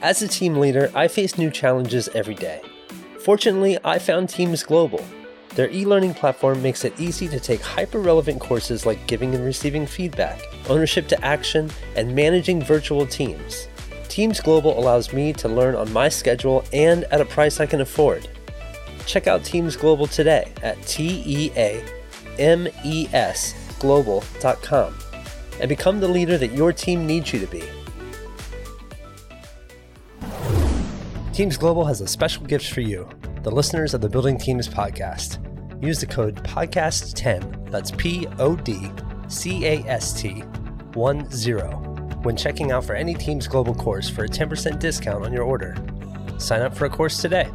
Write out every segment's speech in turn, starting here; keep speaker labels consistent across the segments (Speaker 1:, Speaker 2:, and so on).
Speaker 1: As a team leader, I face new challenges every day. Fortunately, I found Teames Global. Their e learning platform makes it easy to take hyper relevant courses like giving and receiving feedback, ownership to action, and managing virtual teams. Teames Global allows me to learn on my schedule and at a price I can afford. Check out Teames Global today at T E A M E S global.com and become the leader that your team needs you to be. Teames Global has a special gift for you, the listeners of the Building Teams podcast. Use the code PODCAST10, that's P O D C A S T 1 0, when checking out for any Teames Global course for a 10% discount on your order. Sign up for a course today.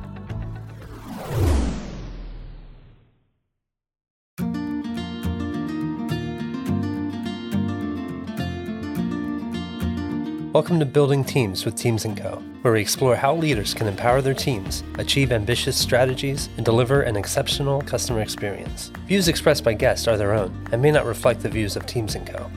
Speaker 1: Welcome to Building Teams with Teames & Co, where we explore how leaders can empower their teams, achieve ambitious strategies, and deliver an exceptional customer experience. Views expressed by guests are their own and may not reflect the views of Teames & Co.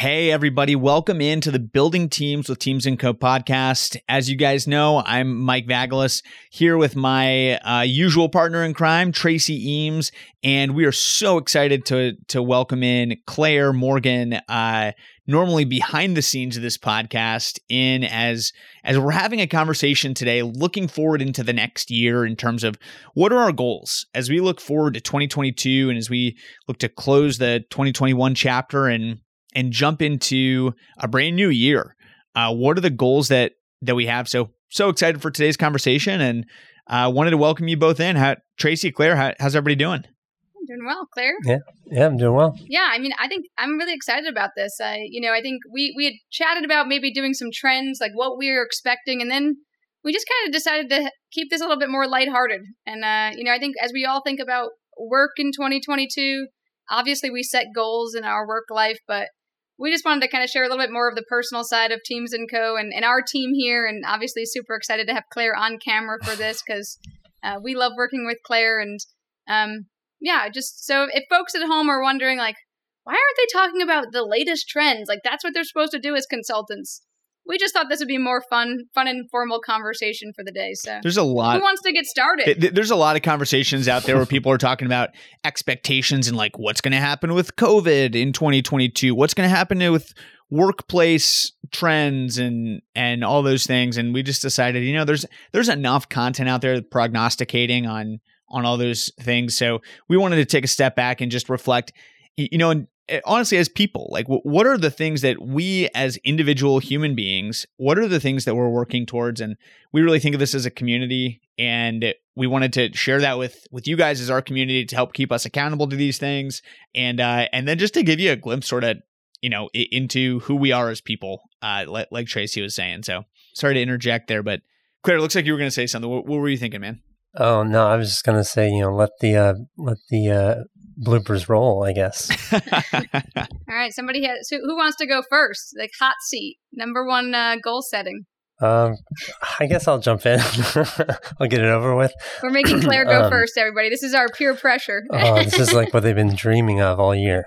Speaker 2: Hey, everybody. Welcome into the Building Teams with Teames & Co podcast. As you guys know, I'm Mike Vagalis here with my uh, usual partner in crime, Tracy Eames. And we are so excited to, to welcome in Claire Morgan, uh, normally behind the scenes of this podcast in as as we're having a conversation today looking forward into the next year in terms of what are our goals as we look forward to 2022 and as we look to close the 2021 chapter and and jump into a brand new year. Uh, what are the goals that that we have? So so excited for today's conversation, and uh, wanted to welcome you both in. How, Tracy, Claire, how, how's everybody doing?
Speaker 3: I'm doing well, Claire.
Speaker 1: Yeah, yeah, I'm doing well.
Speaker 3: Yeah, I mean, I think I'm really excited about this. I, you know, I think we we had chatted about maybe doing some trends, like what we were expecting, and then we just kind of decided to keep this a little bit more lighthearted. And uh, you know, I think as we all think about work in 2022, obviously we set goals in our work life, but we just wanted to kind of share a little bit more of the personal side of Teames and Co. and, and our team here. And obviously, super excited to have Claire on camera for this because uh, we love working with Claire. And um, yeah, just so if folks at home are wondering, like, why aren't they talking about the latest trends? Like, that's what they're supposed to do as consultants we just thought this would be more fun, fun and informal conversation for the day. So
Speaker 2: there's a lot.
Speaker 3: Who wants to get started?
Speaker 2: there's a lot of conversations out there where people are talking about expectations and like what's going to happen with COVID in 2022, what's going to happen with workplace trends and and all those things. And we just decided, you know, there's there's enough content out there prognosticating on on all those things. So we wanted to take a step back and just reflect you know, Eh, honestly as people like what are the things that we as individual human beings what are the things that we're working towards? And we really think of this as a community and we wanted to share that with with you guys as our community to help keep us accountable to these things. And uh and then just to give you a glimpse sort of you know into who we are as people uh like, like tracy was saying. So sorry to interject there but claire it looks like you were going to say something. What, what were you thinking man?
Speaker 1: Oh no, I was just gonna say, you know, let the uh, let the uh, bloopers roll, I guess.
Speaker 3: All right, somebody has. So who wants to go first? Like hot seat, number one uh, goal setting.
Speaker 1: Um, I guess I'll jump in. I'll get it over with.
Speaker 3: We're making Claire go um, first, everybody. This is our peer pressure.
Speaker 1: oh, this is like what they've been dreaming of all year.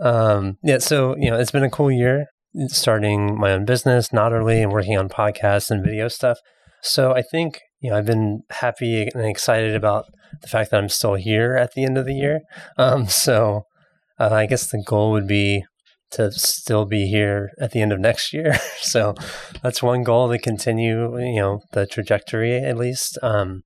Speaker 1: Um, yeah, so you know, it's been a cool year starting my own business, Notterly, and working on podcasts and video stuff. So I think you know I've been happy and excited about the fact that I'm still here at the end of the year. Um, so uh, I guess the goal would be to still be here at the end of next year. so that's one goal to continue, you know, the trajectory at least. Um,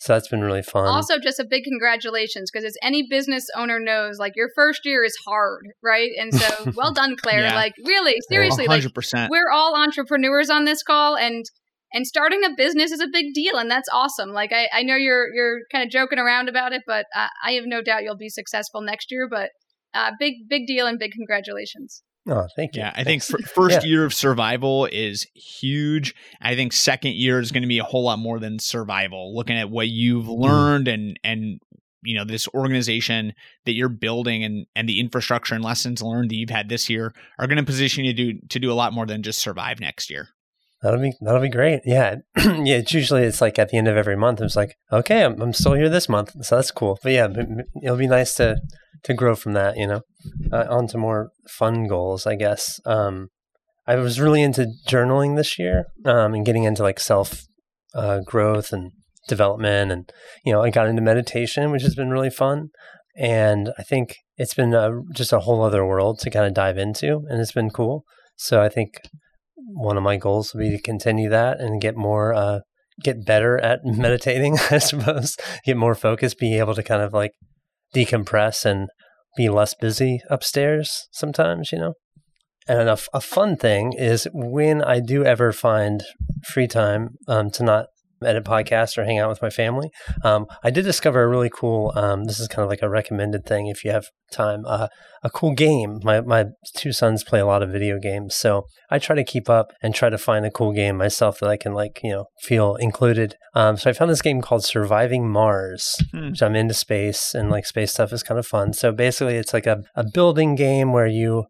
Speaker 1: so that's been really fun.
Speaker 3: Also, just a big congratulations because as any business owner knows, like your first year is hard, right? And so, well done, Claire. yeah. Like, really, seriously, 100%. like we're all entrepreneurs on this call, and and starting a business is a big deal and that's awesome like i, I know you're you're kind of joking around about it but I, I have no doubt you'll be successful next year but uh, big big deal and big congratulations
Speaker 1: Oh, thank you.
Speaker 2: Yeah, I think first yeah. year of survival is huge. I think second year is going to be a whole lot more than survival. Looking at what you've mm-hmm. learned mm. and and you know this organization that you're building and and the infrastructure and lessons learned that you've had this year are going to position you to do to do a lot more than just survive next year.
Speaker 1: That'll be that'll be great. Yeah, yeah. It's usually it's like at the end of every month. It's like, okay, I'm, I'm still here this month, so that's cool. But yeah, it'll be nice to to grow from that, you know, uh, onto more fun goals, I guess. Um, I was really into journaling this year um, and getting into like self uh, growth and development, and you know, I got into meditation, which has been really fun. And I think it's been a, just a whole other world to kind of dive into, and it's been cool. So I think one of my goals will be to continue that and get more, uh, get better at meditating, I suppose, get more focused, be able to kind of like decompress and be less busy upstairs sometimes, you know? And a, a fun thing is when I do ever find free time um, to not edit podcasts or hang out with my family. Um, I did discover a really cool. Um, this is kind of like a recommended thing if you have time. Uh, a cool game. My my two sons play a lot of video games, so I try to keep up and try to find a cool game myself that I can like you know feel included. Um, so I found this game called Surviving Mars, hmm. which I'm into space and like space stuff is kind of fun. So basically, it's like a, a building game where you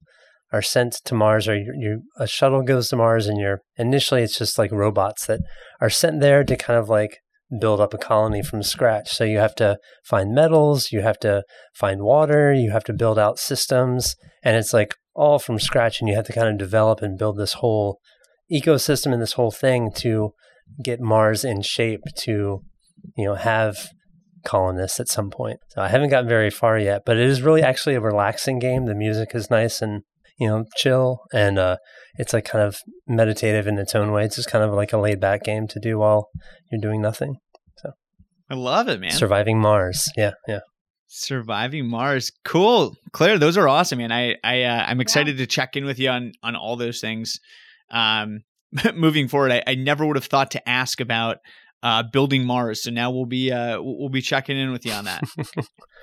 Speaker 1: are sent to Mars, or you, you, a shuttle goes to Mars, and you're initially it's just like robots that are sent there to kind of like build up a colony from scratch. So you have to find metals, you have to find water, you have to build out systems, and it's like all from scratch, and you have to kind of develop and build this whole ecosystem and this whole thing to get Mars in shape to you know have colonists at some point. So I haven't gotten very far yet, but it is really actually a relaxing game. The music is nice and you know, chill and uh, it's like kind of meditative in its own way. It's just kind of like a laid back game to do while you're doing nothing. So
Speaker 2: I love it, man.
Speaker 1: Surviving Mars. Yeah, yeah.
Speaker 2: Surviving Mars. Cool. Claire, those are awesome, man. I I uh, I'm excited yeah. to check in with you on on all those things. Um moving forward, I, I never would have thought to ask about uh, building Mars. So now we'll be uh, we'll be checking in with you on that.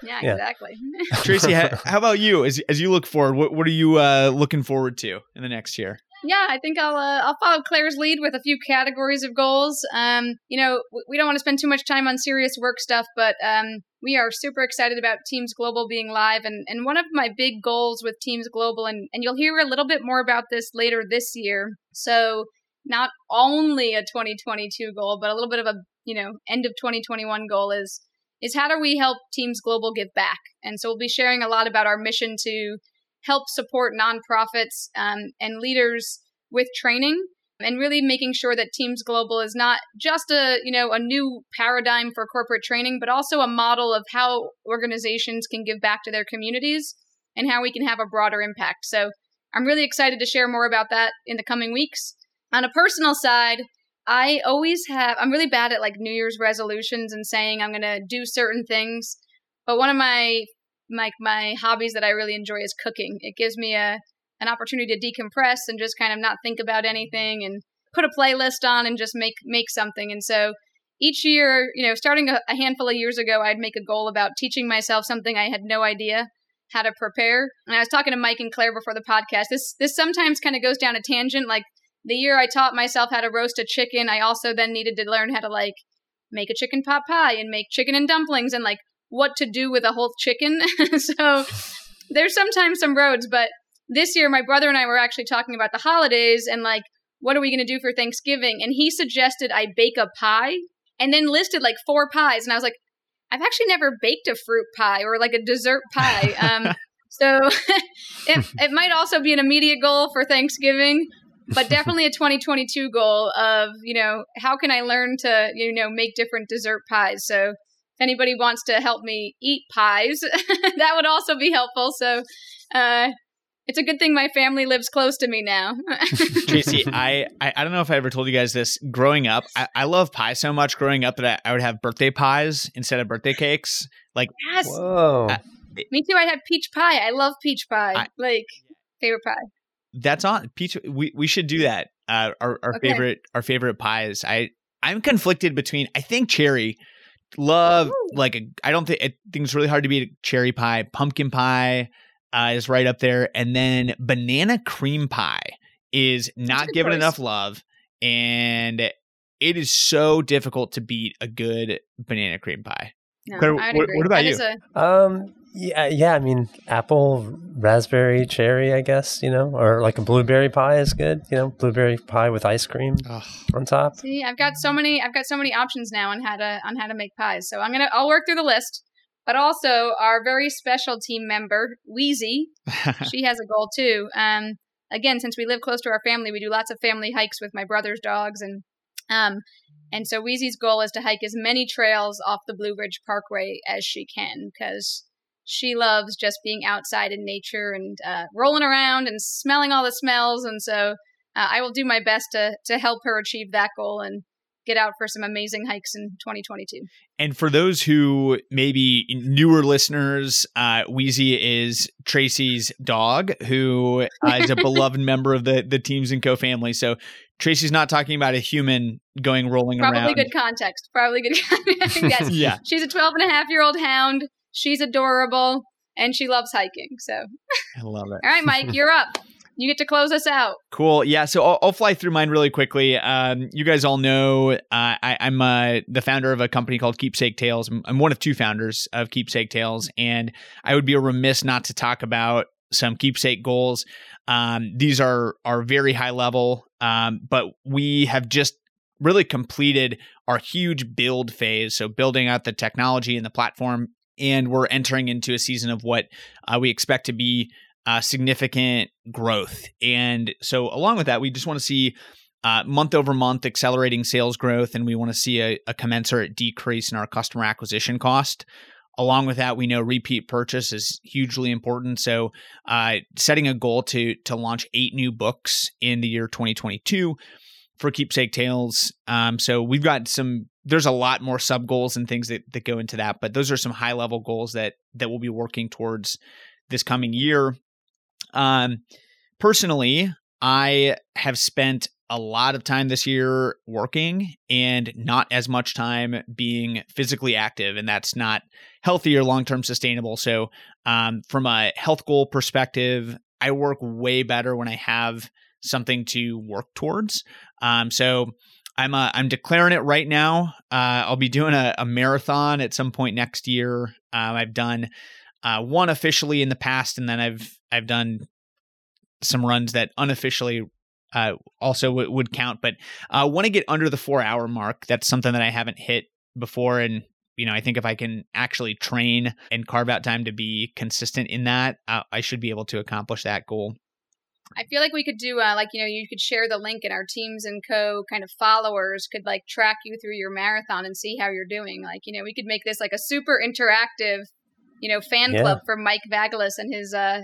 Speaker 3: yeah, yeah, exactly.
Speaker 2: Tracy, how, how, about you? As as you look forward, what what are you uh, looking forward to in the next year?
Speaker 3: Yeah, I think I'll uh, I'll follow Claire's lead with a few categories of goals. Um, you know, we don't want to spend too much time on serious work stuff, but um, we are super excited about Teames Global being live. And, and one of my big goals with Teames Global, and, and you'll hear a little bit more about this later this year. So not only a 2022 goal, but a little bit of a you know end of 2021 goal is is how do we help Teames Global give back? And so we'll be sharing a lot about our mission to help support nonprofits um, and leaders with training and really making sure that Teames Global is not just a you know a new paradigm for corporate training, but also a model of how organizations can give back to their communities and how we can have a broader impact. So I'm really excited to share more about that in the coming weeks. On a personal side, I always have, I'm really bad at like New Year's resolutions and saying I'm going to do certain things. But one of my, my, my hobbies that I really enjoy is cooking. It gives me a, an opportunity to decompress and just kind of not think about anything and put a playlist on and just make, make something. And so each year, you know, starting a, a handful of years ago, I'd make a goal about teaching myself something I had no idea how to prepare. And I was talking to Mike and Claire before the podcast. This this sometimes kind of goes down a tangent. Like the year I taught myself how to roast a chicken, I also then needed to learn how to like make a chicken pot pie and make chicken and dumplings and like what to do with a whole chicken. so there's sometimes some roads, but this year my brother and I were actually talking about the holidays and like what are we going to do for Thanksgiving? And he suggested I bake a pie and then listed like four pies and I was like I've actually never baked a fruit pie or like a dessert pie. Um, so it, it might also be an immediate goal for Thanksgiving, but definitely a 2022 goal of you know how can i learn to you know make different dessert pies so if anybody wants to help me eat pies that would also be helpful so uh, it's a good thing my family lives close to me now.
Speaker 2: Tracy, I, I, I don't know if I ever told you guys this. Growing up, I, I love pie so much. Growing up, that I, I, would have birthday pies instead of birthday cakes. Like,
Speaker 3: yes, Whoa. me too. I had peach pie. I love peach pie. like favorite pie
Speaker 2: that's on peach. We we should do that. Uh, our our okay. favorite our favorite pies. I I'm conflicted between. I think cherry. Love Ooh. like I don't think I think it's really hard to beat cherry pie. Pumpkin pie uh, is right up there, and then banana cream pie is not given choice. enough love, and it is so difficult to beat a good banana cream pie.
Speaker 3: No, Claire, what,
Speaker 2: what, about you?
Speaker 1: A- um, yeah, yeah. I mean, apple, raspberry, cherry. I guess you know, or like a blueberry pie is good. You know, blueberry pie with ice cream Ugh. on top.
Speaker 3: See, I've got so many. I've got so many options now on how to on how to make pies. So I'm gonna. I'll work through the list. but also our very special team member, Wheezy. she has a goal too. Um, again, since we live close to our family, we do lots of family hikes with my brother's dogs, and um, and so Wheezy's goal is to hike as many trails off the Blue Ridge Parkway as she can because she loves just being outside in nature and uh, rolling around and smelling all the smells. And so uh, I will do my best to to help her achieve that goal and get out for some amazing hikes in 2022.
Speaker 2: And for those who maybe newer listeners, uh, Wheezy is Tracy's dog, who uh, is a beloved member of the the Teames and Co family. So Tracy's not talking about a human going rolling
Speaker 3: Probably
Speaker 2: around.
Speaker 3: Probably good context. Probably good. yes.
Speaker 2: yeah.
Speaker 3: She's a 12 and a half year old hound. She's adorable and she loves hiking. So,
Speaker 2: I love it.
Speaker 3: all right, Mike, you're up. You get to close us out.
Speaker 2: Cool. Yeah. So I'll, I'll fly through mine really quickly. Um, you guys all know uh, I, I'm uh, the founder of a company called Keepsake Tales. I'm, I'm one of two founders of Keepsake Tales, and I would be remiss not to talk about some keepsake goals. Um, these are are very high level, um, but we have just really completed our huge build phase. So building out the technology and the platform, and we're entering into a season of what uh, we expect to be uh, significant growth. And so, along with that, we just want to see uh, month over month accelerating sales growth, and we want to see a, a, commensurate decrease in our customer acquisition cost. Along with that, we know repeat purchase is hugely important. So, uh, setting a goal to to launch eight new books in the year 2022 for Keepsake Tales. Um, so we've got some. There's a lot more sub goals and things that, that go into that, but those are some high level goals that that we'll be working towards this coming year. Um, personally, I have spent a lot of time this year working and not as much time being physically active, and that's not healthy or long term sustainable. So, um, from a health goal perspective, I work way better when I have something to work towards. Um, so. I'm uh, I'm declaring it right now. Uh, I'll be doing a, a, marathon at some point next year. Um, I've done uh, one officially in the past, and then I've I've done some runs that unofficially uh, also w- would count. But I uh, want to get under the four hour mark. That's something that I haven't hit before, and you know I think if I can actually train and carve out time to be consistent in that, uh, I should be able to accomplish that goal.
Speaker 3: I feel like we could do uh, like you know you could share the link and our teames and co kind of followers could like track you through your marathon and see how you're doing. Like you know we could make this like a super interactive you know fan yeah. club for Mike Vagelos and his uh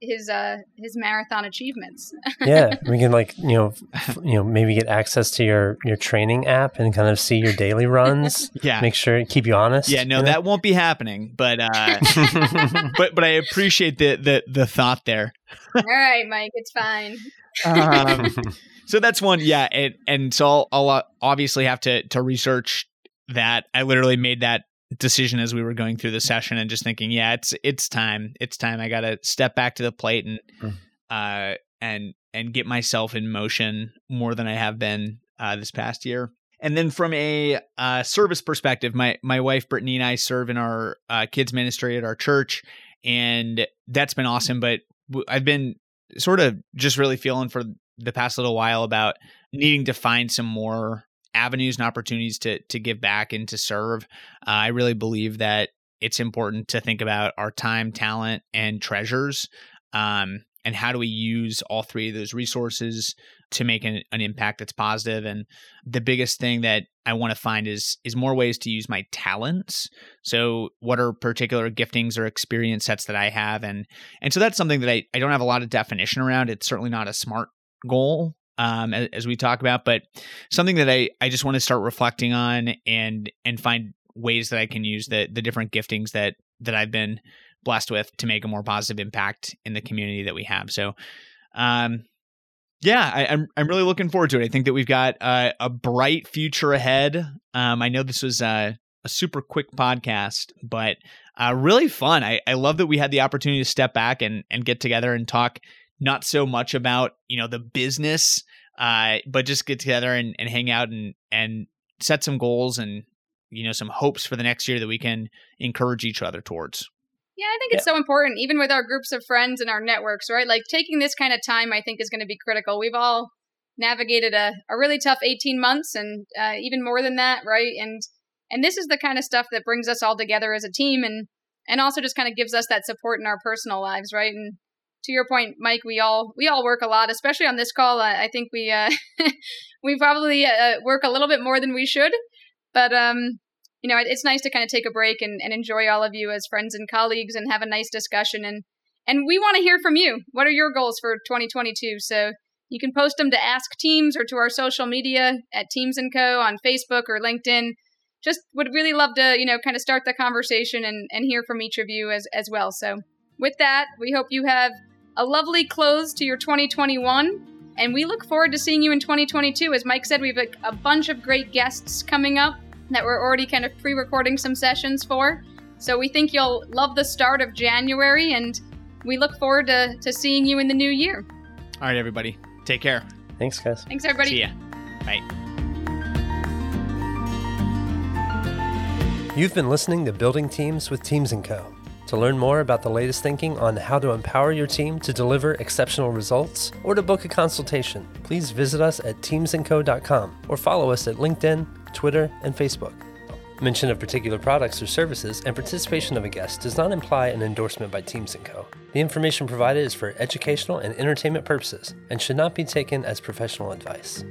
Speaker 3: his uh his marathon achievements.
Speaker 1: yeah, we can like you know you know maybe get access to your your training app and kind of see your daily runs.
Speaker 2: yeah,
Speaker 1: make sure keep you honest.
Speaker 2: Yeah, no, that won't be happening. But uh, but but I appreciate the the the thought there.
Speaker 3: All right, Mike, it's fine.
Speaker 2: Um, so that's one, yeah, and and so I'll, I'll uh, obviously have to to research that. I literally made that decision as we were going through the session and just thinking, yeah, it's it's time. It's time. I got to step back to the plate and mm. uh and and get myself in motion more than I have been uh, this past year. And then from a uh, service perspective, my my wife Brittany and I serve in our uh, kids ministry at our church, and that's been awesome. But I've been sort of just really feeling for the past little while about needing to find some more avenues and opportunities to to give back and to serve. Uh, I really believe that it's important to think about our time, talent, and treasures. Um, and how do we use all three of those resources to make an, an impact that's positive and the biggest thing that i want to find is is more ways to use my talents so what are particular giftings or experience sets that i have and and so that's something that i, I don't have a lot of definition around it's certainly not a smart goal um, as, as, we talk about, but something that I, I just want to start reflecting on and and find ways that I can use the the different giftings that that I've been blessed with to make a more positive impact in the community that we have. So, um, yeah, I, am I'm, I'm really looking forward to it. I think that we've got uh, a bright future ahead. Um, I know this was a, a super quick podcast, but uh, really fun. I, I love that we had the opportunity to step back and and get together and talk not so much about you know the business uh, but just get together and, and hang out and and set some goals and you know some hopes for the next year that we can encourage each other towards
Speaker 3: yeah i think it's yeah. so important even with our groups of friends and our networks right like taking this kind of time i think is going to be critical we've all navigated a, a really tough 18 months and uh, even more than that right and and this is the kind of stuff that brings us all together as a team and and also just kind of gives us that support in our personal lives, right? And to your point, Mike, we all we all work a lot, especially on this call. I, I think we uh, we probably uh, work a little bit more than we should, but um, you know, it's nice to kind of take a break and, and enjoy all of you as friends and colleagues and have a nice discussion. And and we want to hear from you. What are your goals for 2022? So you can post them to Ask Teames or to our social media at Teames and Co. on Facebook or LinkedIn. Just would really love to, you know, kind of start the conversation and, and hear from each of you as, as well. So with that, we hope you have a lovely close to your 2021. And we look forward to seeing you in 2022. As Mike said, we have a, a bunch of great guests coming up that we're already kind of pre recording some sessions for. So we think you'll love the start of January, and we look forward to, to seeing you in the new year.
Speaker 2: All right, everybody. Take care.
Speaker 1: Thanks, guys.
Speaker 3: Thanks, everybody.
Speaker 2: See ya. Bye.
Speaker 1: You've been listening to Building Teams with Teames & Co. To learn more about the latest thinking on how to empower your team to deliver exceptional results or to book a consultation, please visit us at teamesandco.com or follow us at LinkedIn, Twitter, and Facebook. Mention of particular products or services and participation of a guest does not imply an endorsement by Teames & Co. The information provided is for educational and entertainment purposes and should not be taken as professional advice.